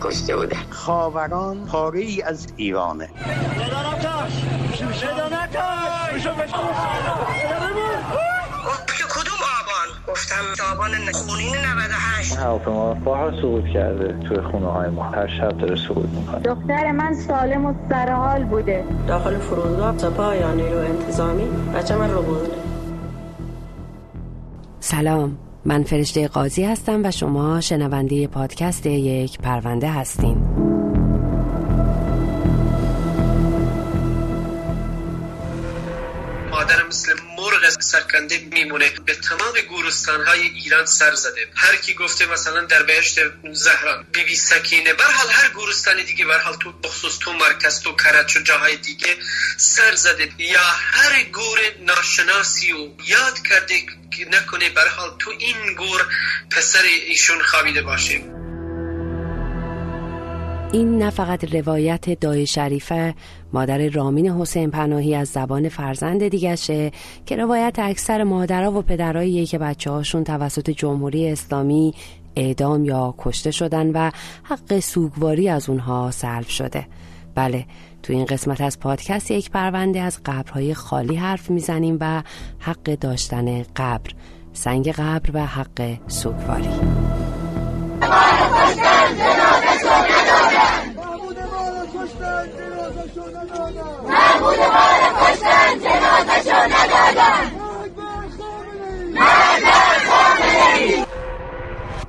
کشته بوده خاوران پاره ای از ایرانه گفتم آبان خونین 98 هواپیما بارها سقوط کرده توی خونه های ما. هر شب داره سقوط می‌کنه. دختر من سالم و سرحال بوده. داخل فرودگاه سپاه یا نیرو انتظامی بچه من رو بود سلام. من فرشته قاضی هستم و شما شنونده پادکست یک پرونده هستین. مادر مثل مرغ سرکنده میمونه. به تمام گورستان های ایران سر زده. هر کی گفته مثلا در بهشت زهران بی بی سکینه برحال هر گورستان دیگه برحال تو بخصوص تو مرکز تو کرج و جاهای دیگه سر زده. یا هر گور ناشناسی و یاد کرده که نکنه برحال تو این گور پسر ایشون خوابیده باشه. این نه فقط روایت دای شریفه مادر رامین حسین پناهی از زبان فرزند دیگشه که روایت اکثر مادرها و پدراییه که بچه هاشون توسط جمهوری اسلامی اعدام یا کشته شدن و حق سوگواری از اونها سلب شده. بله تو این قسمت از پادکست یک پرونده از قبرهای خالی حرف می‌زنیم و حق داشتن قبر سنگ قبر و حق سوگواری.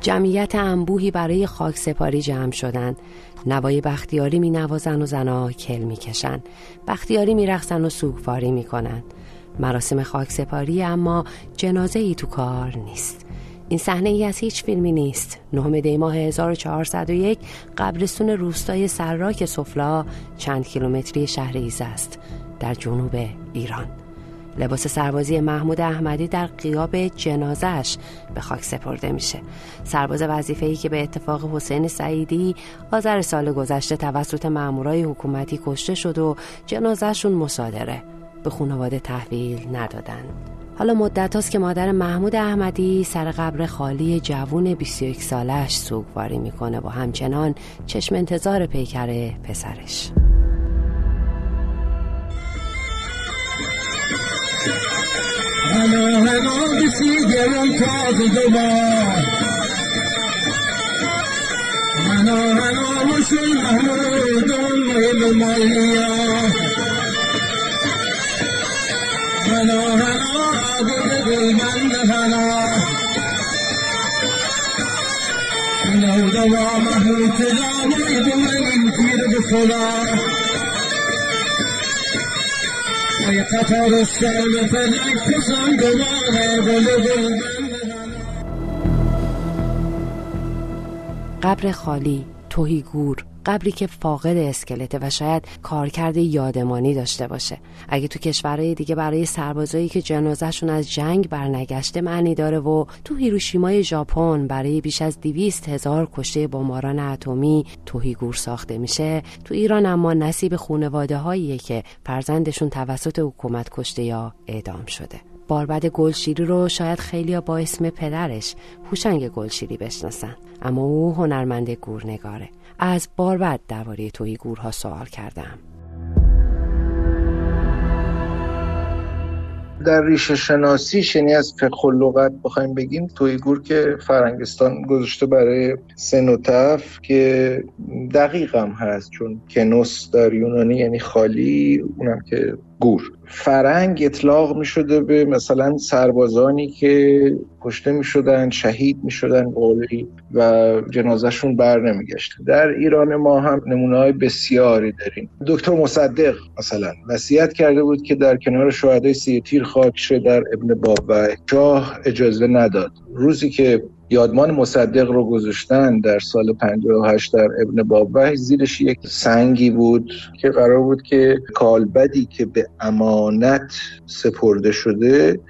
جمعیت انبوهی برای خاک سپاری جمع شدند. نوای بختیاری می نوازن و زنا کل می کشن بختیاری می رخصن و سوگواری می کنن مراسم خاک سپاری اما جنازه ای تو کار نیست. این صحنه ای از هیچ فیلمی نیست. نهم دی ماه 1401 قبرستون روستای سراک سفلا چند کیلومتری شهر ایزه است در جنوب ایران. لباس سربازی محمود احمدی در قیاب جنازش به خاک سپرده میشه. سرباز وظیفه‌ای که به اتفاق حسین سعیدی آذر سال گذشته توسط مامورای حکومتی کشته شد و جنازهشون مصادره. به خانواده تحویل ندادن حالا مدت هاست که مادر محمود احمدی سر قبر خالی جوون 21 سالش سوگواری می‌کنه و همچنان چشم انتظار پیکر پسرش. قبر خالی توهی قبری که فاقد اسکلته و شاید کارکرد یادمانی داشته باشه. اگه تو کشورهای دیگه برای سربازایی که جنازهشون از جنگ برنگشته معنی داره و تو هیروشیمای ژاپن برای بیش از دیویست هزار کشته بمباران اتمی توهیگور ساخته میشه تو ایران اما نصیب خونواده هاییه که فرزندشون توسط حکومت کشته یا اعدام شده. باربد گلشیری رو شاید خیلی با اسم پدرش هوشنگ گلشیری بشناسن اما او هنرمند گورنگاره. از باربد درباره توی گورها سوال کردم. در ریشه شناسی شنی از فقه و لغت بخوایم بگیم تویگور که فرنگستان گذاشته برای سنوتف که دقیق هم هست چون کنوس در یونانی یعنی خالی اونم که گور. فرنگ اطلاق می شده به مثلا سربازانی که کشته می شدن شهید می شدن قولی و جنازهشون بر نمی گشت. در ایران ما هم نمونه های بسیاری داریم. دکتر مصدق مثلا وصیت کرده بود که در کنار شهدای سی تیر خاک شه در ابن بابا شاه اجازه نداد. روزی که یادمان مصدق رو گذاشتن در سال 58 در ابن بابه. زیرش یک سنگی بود که قرار بود که کالبدی که به امانت سپرده شده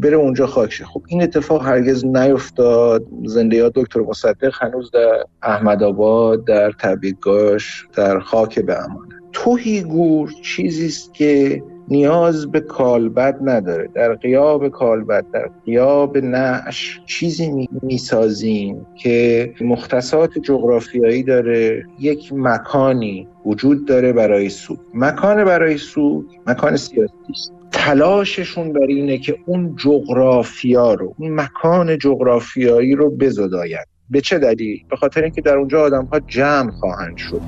بره اونجا خاک شه. خب این اتفاق هرگز نیفتاد. زنده یاد دکتر مصدق هنوز در احمد آباد در تبیدگاش در خاک به امانت. توهی گور چیزی است که نیاز به کالبد نداره. در قیاب کالبد در قیاب نعش چیزی می‌سازیم که مختصات جغرافیایی داره. یک مکانی وجود داره برای سود. مکان برای سود مکان سیاسی است. تلاششون بر اینه که اون جغرافیا رو اون مکان جغرافیایی رو بزداید به چه دلیل؟ به خاطر اینکه در اونجا آدم ها جمع خواهند شد.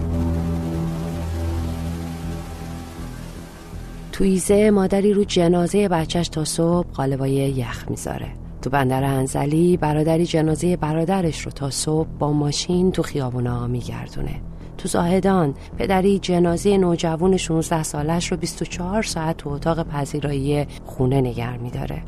تویزه مادری رو جنازه بچهش تا صبح قالبای یخ می‌ذاره. تو بندر انزلی برادری جنازه برادرش رو تا صبح با ماشین تو خیابونا میگردونه. تو زاهدان پدری جنازه نوجوان 16 سالش رو 24 ساعت تو اتاق پذیرایی خونه نگر میداره.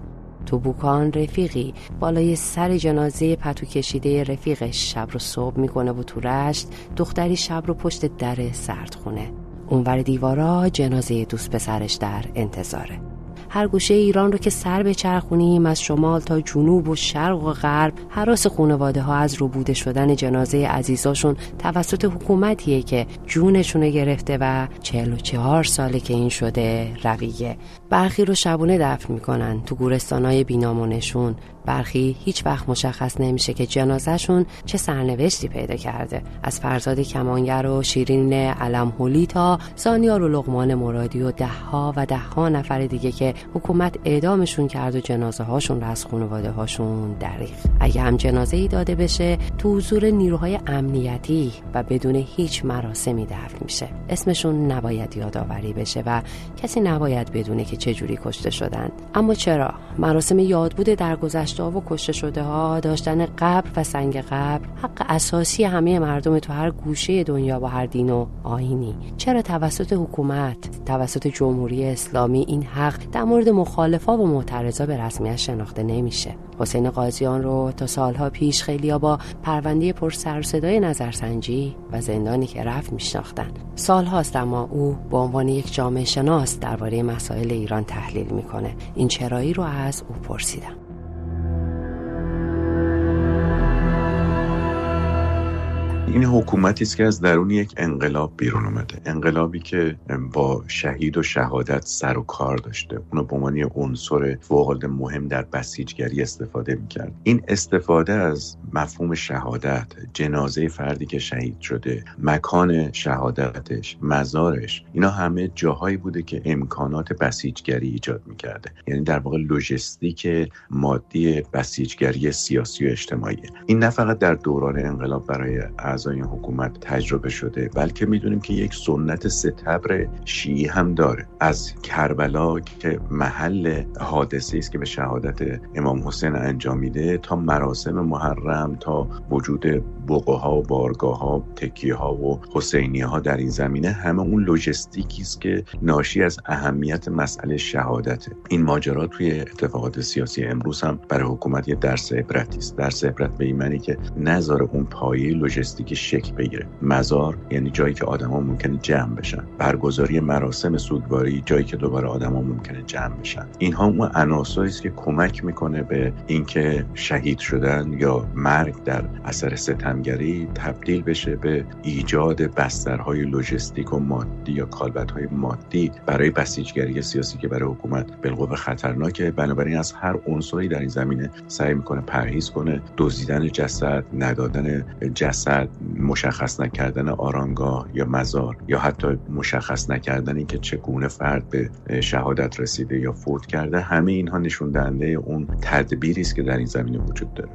تو بوکان رفیقی بالای سر جنازه پتو کشیده رفیقش شب رو صبح می‌کنه و تو رشت دختری شب رو پشت در سردخونه. اونور دیوارا جنازه دوست پسرش در انتظاره. هر گوشه ایران رو که سر به چرخونیم از شمال تا جنوب و شرق و غرب حراس خانواده ها از روبوده شدن جنازه عزیزاشون توسط حکومتیه که جونشون گرفته و چهل و چهار ساله که این شده رویه برخی رو شبونه دفن می‌کنن تو گورستانای بینامونشون برخی هیچ وقت مشخص نمیشه که جنازهشون چه سرنوشتی پیدا کرده. از فرزاد کمانگر و شیرین علمهولی تا سانیار و لغمان مرادی و دهها و دهها نفر دیگه که حکومت اعدامشون کرد و جنازه هاشون رو از خانواده هاشون دریغ اگه هم جنازه ای داده بشه تو حضور نیروهای امنیتی و بدون هیچ مراسمی دفن میشه. اسمشون نباید یادآوری بشه و کسی نباید بدونه که چجوری کشته شدن اما چرا؟ مراسم یادبود درگذشته و کشته شده ها داشتن قبر و سنگ قبر حق اساسی همه مردم تو هر گوشه دنیا با هر دین و آینی. چرا توسط حکومت توسط جمهوری اسلامی این حق در مورد مخالفا و معترضا به رسمیت شناخته نمیشه؟ حسین قاضیان رو تا سالها پیش خیلی با پرونده پر سر صدای نظرسنجی و زندانی که رفت میشناختن. سالهاست اما او به عنوان یک جامعه شناس درباره مسائل ایران تحلیل می‌کنه. این چرایی رو از او پرسیدم. این حکومتی است که از درون یک انقلاب بیرون اومده. انقلابی که با شهید و شهادت سر و کار داشته. اونو به عنوان عنصر فوق مهم در بسیجگری استفاده می‌کرد. این استفاده از مفهوم شهادت جنازه فردی که شهید شده مکان شهادتش مزارش اینا همه جاهایی بوده که امکانات بسیجگری ایجاد می‌کرده. یعنی در واقع لوجستیک مادی بسیجگری سیاسی و اجتماعی. این نه فقط در دوران انقلاب برای اعضای حکومت تجربه شده بلکه می‌دونیم که یک سنت ستبر شیعی هم داره. از کربلا که محل حادثه است که به شهادت امام حسین انجامیده تا مراسم محرم تا وجود بقه و بارگاه ها تکیه ها و حسینی ها در این زمینه همه اون لوجستیکی است که ناشی از اهمیت مسئله شهادته. این ماجرا توی اتفاقات سیاسی امروز هم برای حکومت یه درس عبرتی است. درس عبرت به این معنی که نظر اون پایه لوجستیک شکل بگیره. مزار یعنی جایی که آدما ممکنه جمع بشن. برگزاری مراسم سوگواری جایی که دوباره آدما ممکنه جمع بشن. اینها اون عناصری است که کمک می‌کنه به اینکه شهید شدن یا مرگ در اثر ستمگری تبدیل بشه به ایجاد بسترهای لوجستیک و مادی یا کالبدهای مادی برای بسیجگری سیاسی که برای حکومت بالقوه خطرناکه. بنابراین از هر عنصری در این زمینه سعی می‌کنه پرهیز کنه. دزدیدن جسد ندادن جسد مشخص نکردن آرانگاه یا مزار یا حتی مشخص نکردن اینکه چگونه فرد به شهادت رسیده یا فوت کرده همه اینها نشون دهنده اون تدبیری است که در این زمینه وجود داره.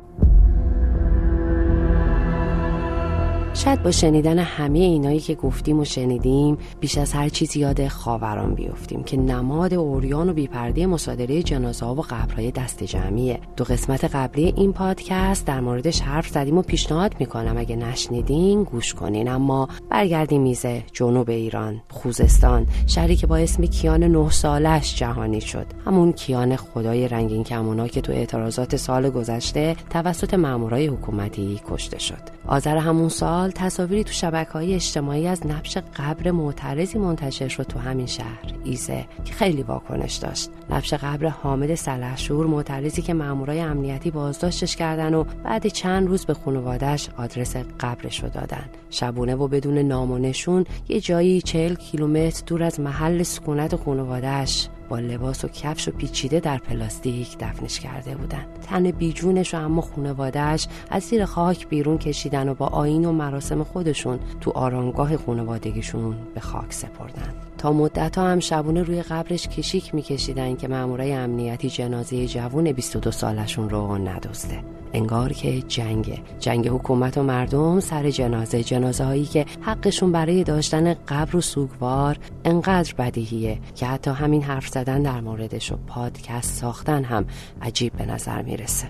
شاید با شنیدن همه اینایی که گفتیم و شنیدیم بیش از هر چیزی یاد خاوران بیفتیم که نماد اوریان و بیپرده مصادره جنازه و قبرهای دست جمعیه. دو قسمت قبلی این پادکست در موردش حرف زدیم و پیشنهاد می‌کنم اگه نشنیدین گوش کنین. اما برگردیم میزه جنوب ایران خوزستان شهری که با اسم کیان نه سالش جهانی شد. همون کیان خدای رنگین کمونا که تو اعتراضات سال گذشته توسط مامورای حکومتی کشته شد. آذر همون سال سال تصاویری تو شبکه های اجتماعی از نبش قبر معترضی منتشر شد تو همین شهر ایزه که خیلی واکنش داشت. نبش قبر حامد سلحشور معترضی که مامورای امنیتی بازداشتش کردن و بعد چند روز به خانوادهش آدرس قبرش رو دادن. شبونه و بدون نام و نشون یه جایی چهل کیلومتر دور از محل سکونت خانوادهش با لباس و کفش و پیچیده در پلاستیک دفنش کرده بودن. تن بیجونش و اما خانوادهش از زیر خاک بیرون کشیدن و با آین و مراسم خودشون تو آرامگاه خانوادگیشون به خاک سپردن. تا مدت ها هم شبونه روی قبرش کشیک میکشیدن که مامورای امنیتی جنازه جوون 22 سالشون رو ندزده. انگار که جنگه. جنگ حکومت و مردم سر جنازه. جنازه هایی که حقشون برای داشتن قبر و سوگوار انقدر بدیهیه که حتی همین حرف زدن در موردش و پادکست ساختن هم عجیب به نظر می‌رسه.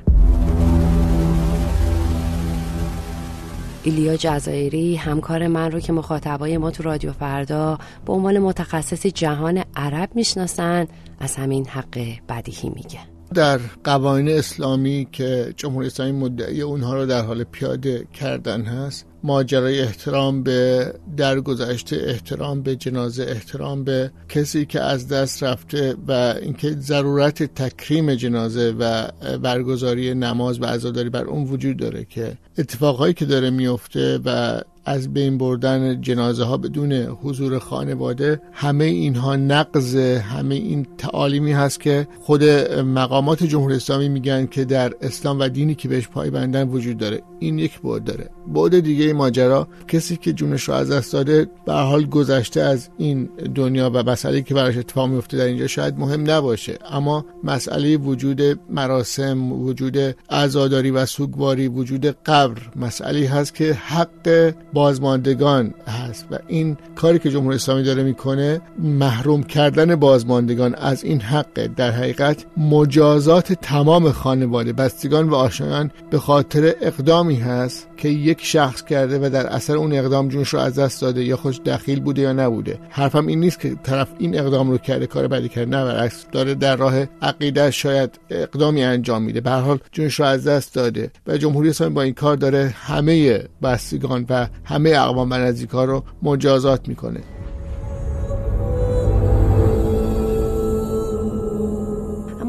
ایلیا جزایری همکار من رو که مخاطبای ما تو رادیو فردا به عنوان متخصص جهان عرب می‌شناسن از همین حق بدیهی میگه. در قوانین اسلامی که جمهوری اسلامی مدعی اونها رو در حال پیاده کردن هست ماجرای احترام به درگذشته احترام به جنازه احترام به کسی که از دست رفته و اینکه ضرورت تکریم جنازه و برگزاری نماز و عزاداری بر اون وجود داره که اتفاقهایی که داره میفته و از بین بردن جنازه ها بدون حضور خانواده همه اینها نقض همه این تعالیمی هست که خود مقامات جمهوری اسلامی میگن که در اسلام و دینی که بهش پایبندن وجود داره. این یک بود داره. بعد دیگه ماجرا کسی که جونش رو از دست داده به حال گذشته از این دنیا و مسئله که براش اتفاق میفته در اینجا شاید مهم نباشه. اما مسئله وجود مراسم وجود عزاداری و سوگواری وجود قبر مسئله هست که حق بازماندگان هست و این کاری که جمهوری اسلامی داره می‌کنه محروم کردن بازماندگان از این حق در حقیقت مجازات تمام خانواده بستگان و آشنایان به خاطر اقدامی هست. که یک شخص کرده و در اثر اون اقدام جونش رو از دست داده یا خوش دخیل بوده یا نبوده. حرفم این نیست که طرف این اقدام رو کرده کار بدی کرده نه برعکس داره در راه عقیده شاید اقدامی انجام میده. به حال جونش رو از دست داده و جمهوری اسلامی با این کار داره همه بستگان و همه اقوام و رو مجازات می‌کنه.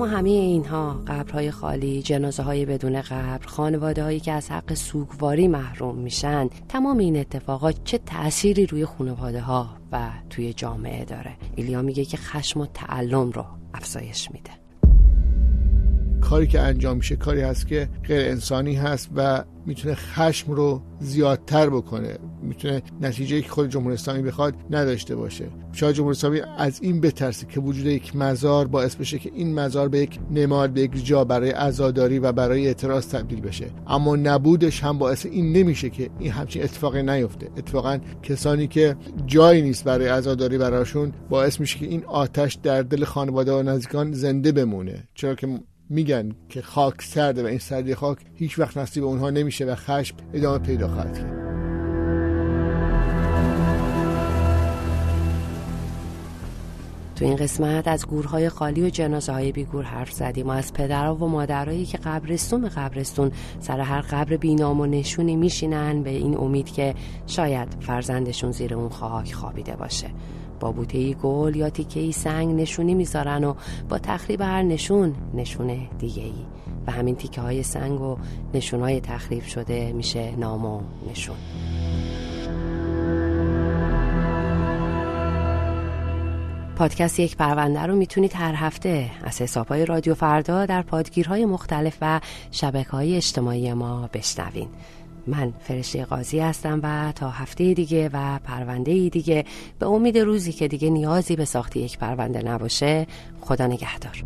همه اینها قبرهای خالی جنازه های بدون قبر خانواده هایی که از حق سوگواری محروم میشن تمام این اتفاقات چه تأثیری روی خانواده ها و توی جامعه داره؟ ایلیا میگه که خشم و تعلم رو افزایش میده. کاری که انجام میشه کاری هست که غیر انسانی هست و می‌تونه خشم رو زیادتر بکنه. می‌تونه نتیجه که خود جمهوری اسلامی بخواد نداشته باشه. شاید جمهوری اسلامی از این بترسه که وجود یک مزار باعث بشه که این مزار به یک نماد به یک جا برای عزاداری و برای اعتراض تبدیل بشه. اما نبودش هم باعث این نمیشه که این همچین اتفاقی نیفته. اتفاقا کسانی که جایی نیست برای عزاداری براشون باعث میشه که این آتش در دل خانواده و نزدیکان زنده بمونه. چرا که میگن که خاک سرده و این سردی خاک هیچ وقت نصیب اونها نمیشه و خشم ادامه پیدا خواهد کرد. تو این قسمت از گورهای خالی و جنازه های بیگور حرف زدیم و از پدرها و مادرایی که قبرستون به قبرستون سر هر قبر بینام و نشونی میشینن به این امید که شاید فرزندشون زیر اون خاک خوابیده باشه. با بوته گل یا تیکه ای سنگ نشونی می‌ذارن و با تخریب هر نشون نشونه دیگه ای و همین تیکه های سنگ و نشون های تخریب شده میشه نام و نشون. پادکست یک پرونده رو می‌تونید هر هفته از حساب های رادیو فردا در پادگیرهای مختلف و شبکه های اجتماعی ما بشنوین. من فرشته قاضی هستم و تا هفته دیگه و پرونده دیگه به امید روزی که دیگه نیازی به ساخت یک پرونده نباشه خدا نگهدار.